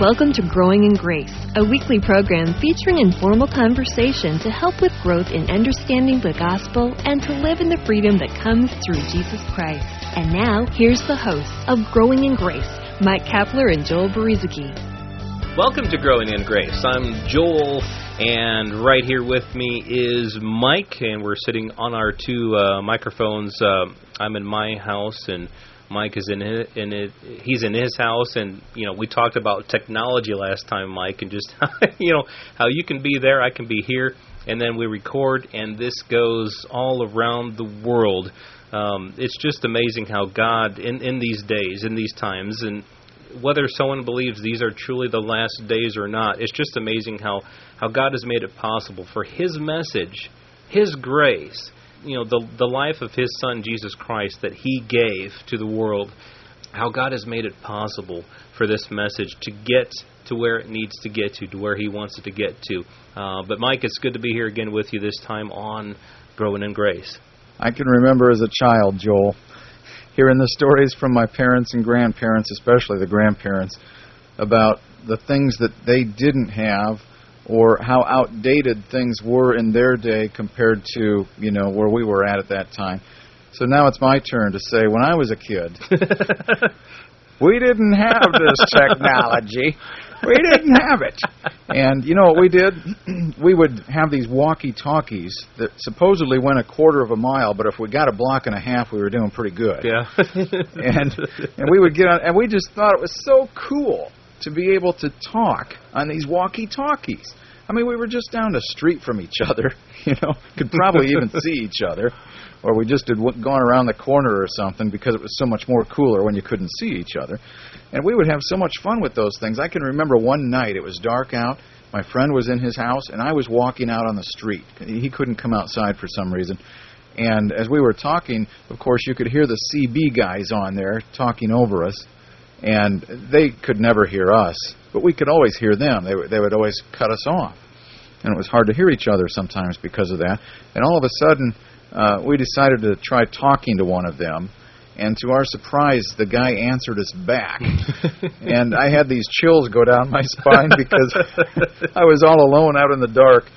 Welcome to Growing in Grace, a weekly program featuring informal conversation to help with growth in understanding the gospel and to live in the freedom that comes through Jesus Christ. And now, here's the hosts of Growing in Grace, Mike Kapler and Joel Brueseke. Welcome to Growing in Grace. I'm Joel, and right here with me is Mike, and we're sitting on our two uh, microphones. Uh, I'm in my house, and Mike is in it, in it. He's in his house, and you know we talked about technology last time, Mike, and just you know how you can be there, I can be here, and then we record, and this goes all around the world. Um, it's just amazing how God, in in these days, in these times, and whether someone believes these are truly the last days or not, it's just amazing how how God has made it possible for His message, His grace you know the the life of his son Jesus Christ that he gave to the world how God has made it possible for this message to get to where it needs to get to to where he wants it to get to. Uh, but Mike it's good to be here again with you this time on growing in grace. I can remember as a child Joel hearing the stories from my parents and grandparents especially the grandparents about the things that they didn't have or how outdated things were in their day compared to you know where we were at at that time. So now it's my turn to say when I was a kid, we didn't have this technology. We didn't have it. And you know what we did? we would have these walkie-talkies that supposedly went a quarter of a mile, but if we got a block and a half, we were doing pretty good. Yeah. and and we would get on and we just thought it was so cool to be able to talk on these walkie-talkies. I mean, we were just down the street from each other, you know, could probably even see each other, or we just had gone around the corner or something because it was so much more cooler when you couldn't see each other. And we would have so much fun with those things. I can remember one night, it was dark out, my friend was in his house, and I was walking out on the street. He couldn't come outside for some reason. And as we were talking, of course, you could hear the CB guys on there talking over us and they could never hear us, but we could always hear them. They, they would always cut us off, and it was hard to hear each other sometimes because of that. And all of a sudden, uh, we decided to try talking to one of them, and to our surprise, the guy answered us back, and I had these chills go down my spine because I was all alone out in the dark,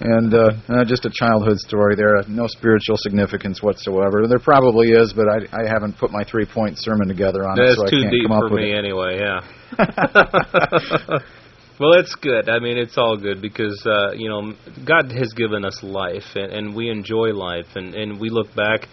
and uh, uh, just a childhood story there, no spiritual significance whatsoever. There probably is, but I, I haven't put my three point sermon together on That's it, so too I can't deep come up for me anyway. Yeah. well, it's good. I mean, it's all good because uh, you know God has given us life, and, and we enjoy life, and and we look back.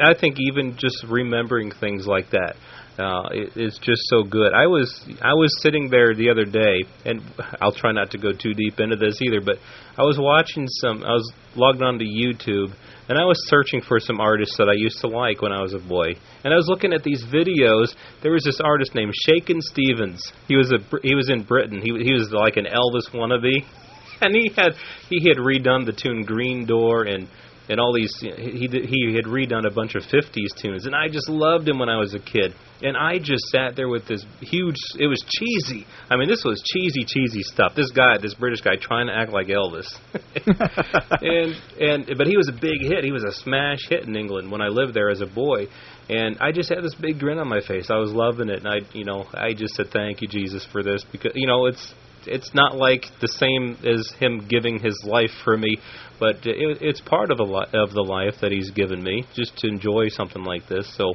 I think even just remembering things like that uh, it, it's just so good. I was I was sitting there the other day, and I'll try not to go too deep into this either, but I was watching some. I was logged onto YouTube, and I was searching for some artists that I used to like when I was a boy. And I was looking at these videos. There was this artist named Shakin' Stevens. He was a he was in Britain. He he was like an Elvis wannabe, and he had he had redone the tune Green Door and and all these he he had redone a bunch of 50s tunes and I just loved him when I was a kid. And I just sat there with this huge it was cheesy. I mean this was cheesy cheesy stuff. This guy this British guy trying to act like Elvis. And and but he was a big hit. He was a smash hit in England when I lived there as a boy. And I just had this big grin on my face. I was loving it and I you know I just said thank you Jesus for this because you know it's it's not like the same as him giving his life for me, but it, it's part of a li- of the life that he's given me just to enjoy something like this. So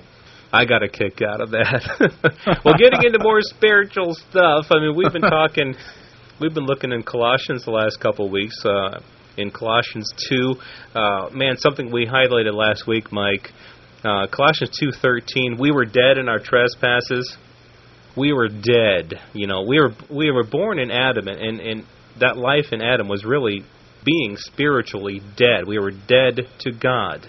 I got a kick out of that. well, getting into more spiritual stuff. I mean, we've been talking, we've been looking in Colossians the last couple of weeks. Uh, in Colossians two, uh, man, something we highlighted last week, Mike. Uh, Colossians two thirteen. We were dead in our trespasses we were dead. You know, we were we were born in Adam, and and that life in Adam was really being spiritually dead. We were dead to God,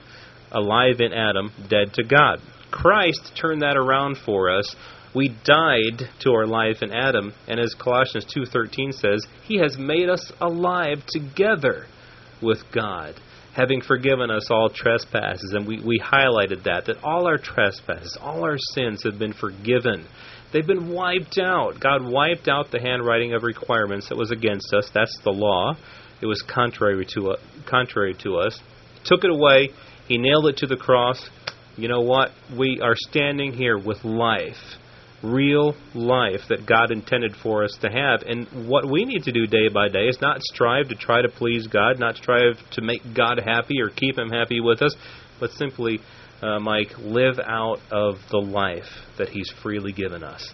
alive in Adam, dead to God. Christ turned that around for us. We died to our life in Adam, and as Colossians 2:13 says, he has made us alive together with God, having forgiven us all trespasses. And we, we highlighted that, that all our trespasses, all our sins have been forgiven. They've been wiped out. God wiped out the handwriting of requirements that was against us. That's the law. It was contrary to uh, contrary to us. Took it away. He nailed it to the cross. You know what? We are standing here with life. real life that God intended for us to have. And what we need to do day by day is not strive to try to please God, not strive to make God happy or keep Him happy with us, but simply, uh, Mike, live out of the life that He's freely given us.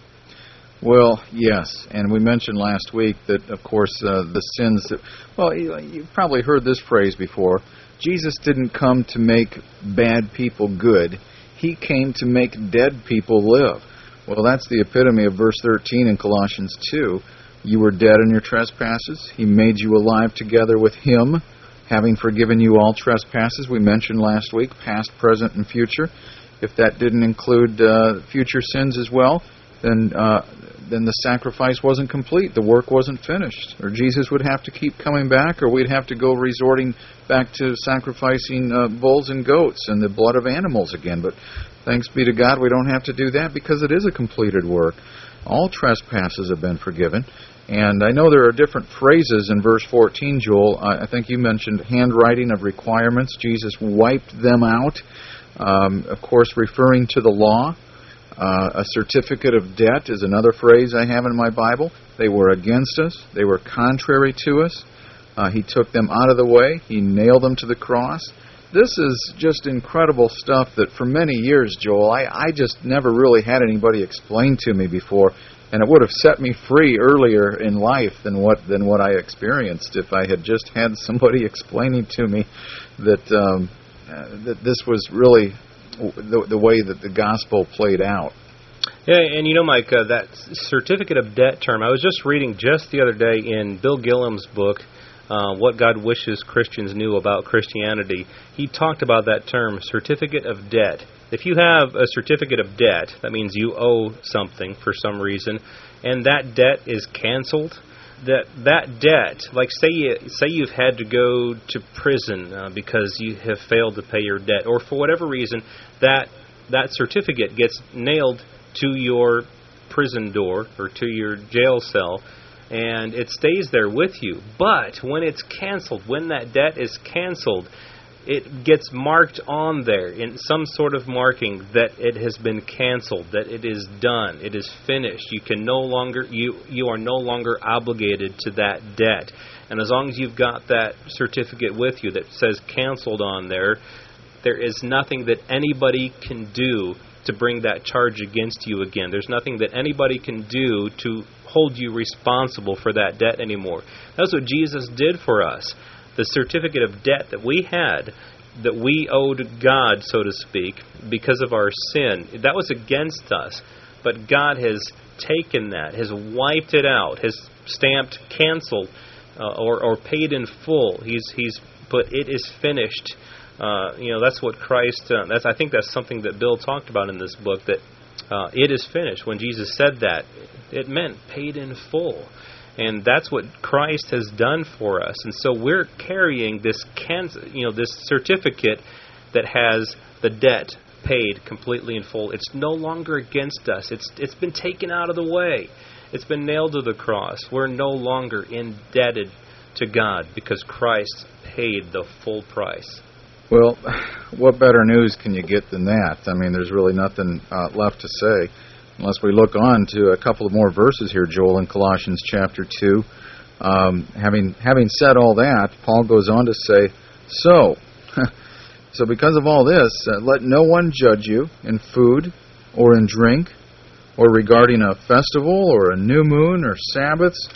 Well, yes, and we mentioned last week that, of course, uh, the sins that. Well, you, you've probably heard this phrase before. Jesus didn't come to make bad people good. He came to make dead people live. Well, that's the epitome of verse 13 in Colossians 2. You were dead in your trespasses. He made you alive together with Him, having forgiven you all trespasses. We mentioned last week, past, present, and future. If that didn't include uh, future sins as well, then uh, then the sacrifice wasn't complete. The work wasn't finished. Or Jesus would have to keep coming back, or we'd have to go resorting back to sacrificing uh, bulls and goats and the blood of animals again. But thanks be to God, we don't have to do that because it is a completed work. All trespasses have been forgiven. And I know there are different phrases in verse 14, Joel. I think you mentioned handwriting of requirements. Jesus wiped them out. Um, of course, referring to the law. Uh, a certificate of debt is another phrase I have in my Bible. They were against us, they were contrary to us. Uh, he took them out of the way, He nailed them to the cross. This is just incredible stuff that for many years, Joel, I, I just never really had anybody explain to me before, and it would have set me free earlier in life than what than what I experienced if I had just had somebody explaining to me that um, uh, that this was really the, the way that the gospel played out. Yeah, and you know, Mike, uh, that certificate of debt term, I was just reading just the other day in Bill Gillham's book, uh, What God Wishes Christians Knew About Christianity. He talked about that term, certificate of debt. If you have a certificate of debt, that means you owe something for some reason, and that debt is canceled, that that debt, like say you say you've had to go to prison uh, because you have failed to pay your debt, or for whatever reason, that that certificate gets nailed to your prison door or to your jail cell, and it stays there with you. But when it's canceled, when that debt is canceled, it gets marked on there in some sort of marking that it has been canceled, that it is done, it is finished. You can no longer you you are no longer obligated to that debt. And as long as you've got that certificate with you that says canceled on there, there is nothing that anybody can do to bring that charge against you again. There's nothing that anybody can do to hold you responsible for that debt anymore. That's what Jesus did for us the certificate of debt that we had that we owed God, so to speak, because of our sin. That was against us. But God has taken that, has wiped it out, has stamped canceled uh, or, or paid in full. He's, he's put it is finished. Uh, you know, that's what Christ, uh, that's, I think that's something that Bill talked about in this book, that uh, it is finished. When Jesus said that, it meant paid in full. And that's what Christ has done for us. And so we're carrying this can, you know this certificate that has the debt paid completely in full. It's no longer against us. It's it's been taken out of the way. It's been nailed to the cross. We're no longer indebted to God because Christ paid the full price. Well, what better news can you get than that? I mean, there's really nothing uh, left to say unless we look on to a couple of more verses here, Joel, in Colossians chapter 2. Um, having, having said all that, Paul goes on to say, So, so because of all this, uh, let no one judge you in food or in drink or regarding a festival or a new moon or Sabbaths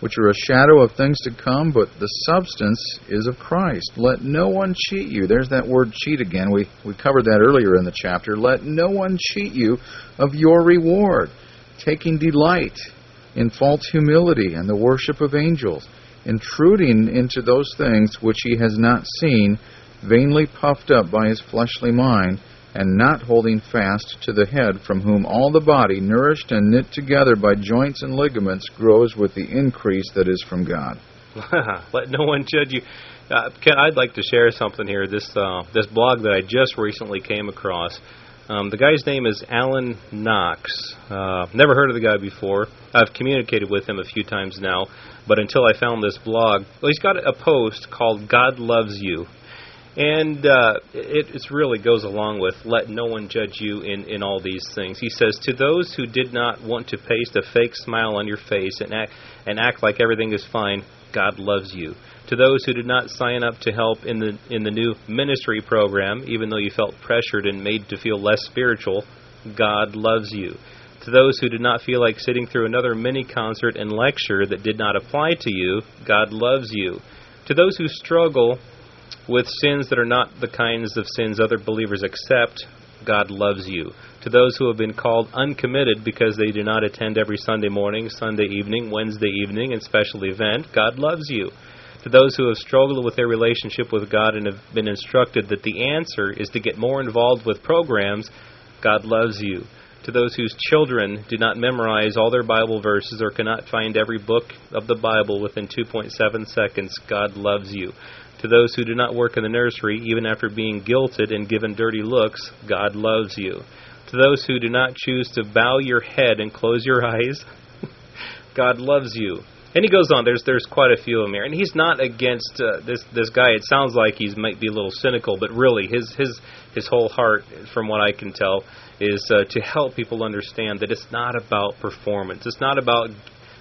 which are a shadow of things to come, but the substance is of Christ. Let no one cheat you. There's that word cheat again. We, we covered that earlier in the chapter. Let no one cheat you of your reward, taking delight in false humility and the worship of angels, intruding into those things which he has not seen, vainly puffed up by his fleshly mind and not holding fast to the head, from whom all the body, nourished and knit together by joints and ligaments, grows with the increase that is from God. Let no one judge you. Uh, Ken, I'd like to share something here. This uh, this blog that I just recently came across. Um, the guy's name is Alan Knox. Uh, never heard of the guy before. I've communicated with him a few times now, but until I found this blog, well, he's got a post called "God Loves You," And uh, it really goes along with let no one judge you in, in all these things. He says, To those who did not want to paste a fake smile on your face and act, and act like everything is fine, God loves you. To those who did not sign up to help in the in the new ministry program, even though you felt pressured and made to feel less spiritual, God loves you. To those who did not feel like sitting through another mini concert and lecture that did not apply to you, God loves you. To those who struggle with sins that are not the kinds of sins other believers accept, God loves you. To those who have been called uncommitted because they do not attend every Sunday morning, Sunday evening, Wednesday evening, and special event, God loves you. To those who have struggled with their relationship with God and have been instructed that the answer is to get more involved with programs, God loves you. To those whose children do not memorize all their Bible verses or cannot find every book of the Bible within 2.7 seconds, God loves you. To those who do not work in the nursery, even after being guilted and given dirty looks, God loves you. To those who do not choose to bow your head and close your eyes, God loves you. And he goes on. There's there's quite a few of them here, and he's not against uh, this this guy. It sounds like he's might be a little cynical, but really his his his whole heart, from what I can tell, is uh, to help people understand that it's not about performance. It's not about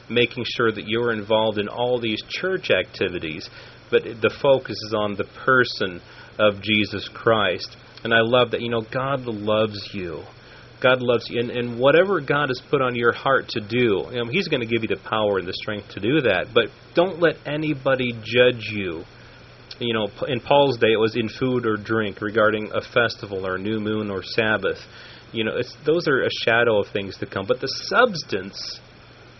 making sure that you're involved in all these church activities, but the focus is on the person of Jesus Christ. And I love that. You know, God loves you. God loves you, and, and whatever God has put on your heart to do, you know, He's going to give you the power and the strength to do that. But don't let anybody judge you. You know, in Paul's day, it was in food or drink regarding a festival or a new moon or Sabbath. You know, it's, those are a shadow of things to come. But the substance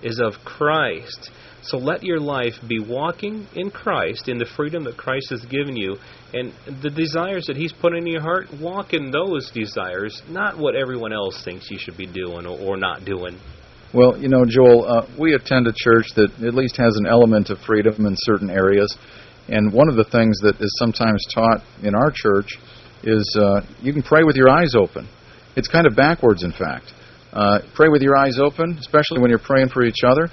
is of Christ. So let your life be walking in Christ, in the freedom that Christ has given you, and the desires that He's put in your heart, walk in those desires, not what everyone else thinks you should be doing or, not doing. Well, you know, Joel, uh, we attend a church that at least has an element of freedom in certain areas. And one of the things that is sometimes taught in our church is uh, you can pray with your eyes open. It's kind of backwards, in fact. Uh, pray with your eyes open, especially when you're praying for each other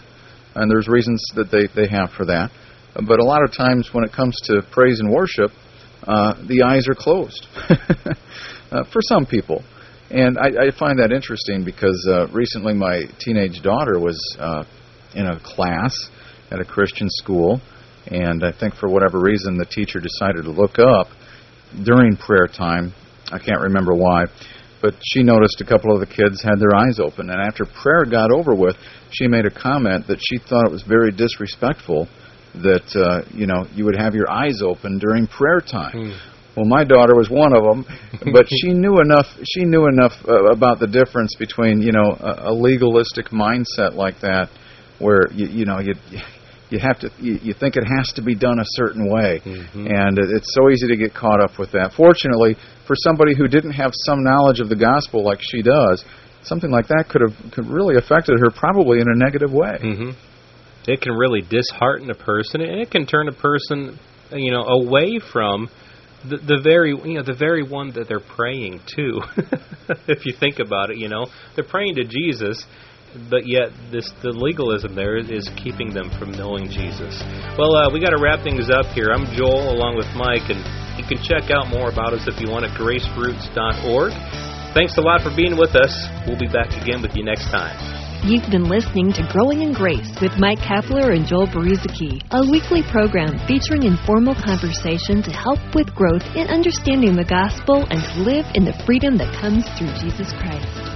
and there's reasons that they, they have for that. But a lot of times when it comes to praise and worship, uh, the eyes are closed uh, for some people. And I, I find that interesting because uh, recently my teenage daughter was uh, in a class at a Christian school, and I think for whatever reason the teacher decided to look up during prayer time. I can't remember why, but she noticed a couple of the kids had their eyes open. And after prayer got over with, she made a comment that she thought it was very disrespectful that uh, you know you would have your eyes open during prayer time. Mm. Well, my daughter was one of them, but she knew enough. She knew enough uh, about the difference between you know a, a legalistic mindset like that, where you, you know you you have to you, you think it has to be done a certain way mm-hmm. and it's so easy to get caught up with that fortunately for somebody who didn't have some knowledge of the gospel like she does something like that could have could really affected her probably in a negative way mm-hmm. it can really dishearten a person and it can turn a person you know away from the, the very you know the very one that they're praying to if you think about it you know they're praying to Jesus but yet this the legalism there is keeping them from knowing Jesus. Well, uh, we got to wrap things up here. I'm Joel along with Mike, and you can check out more about us if you want at graceroots.org. Thanks a lot for being with us. We'll be back again with you next time. You've been listening to Growing in Grace with Mike Kapler and Joel Brueseke, a weekly program featuring informal conversation to help with growth in understanding the gospel and to live in the freedom that comes through Jesus Christ.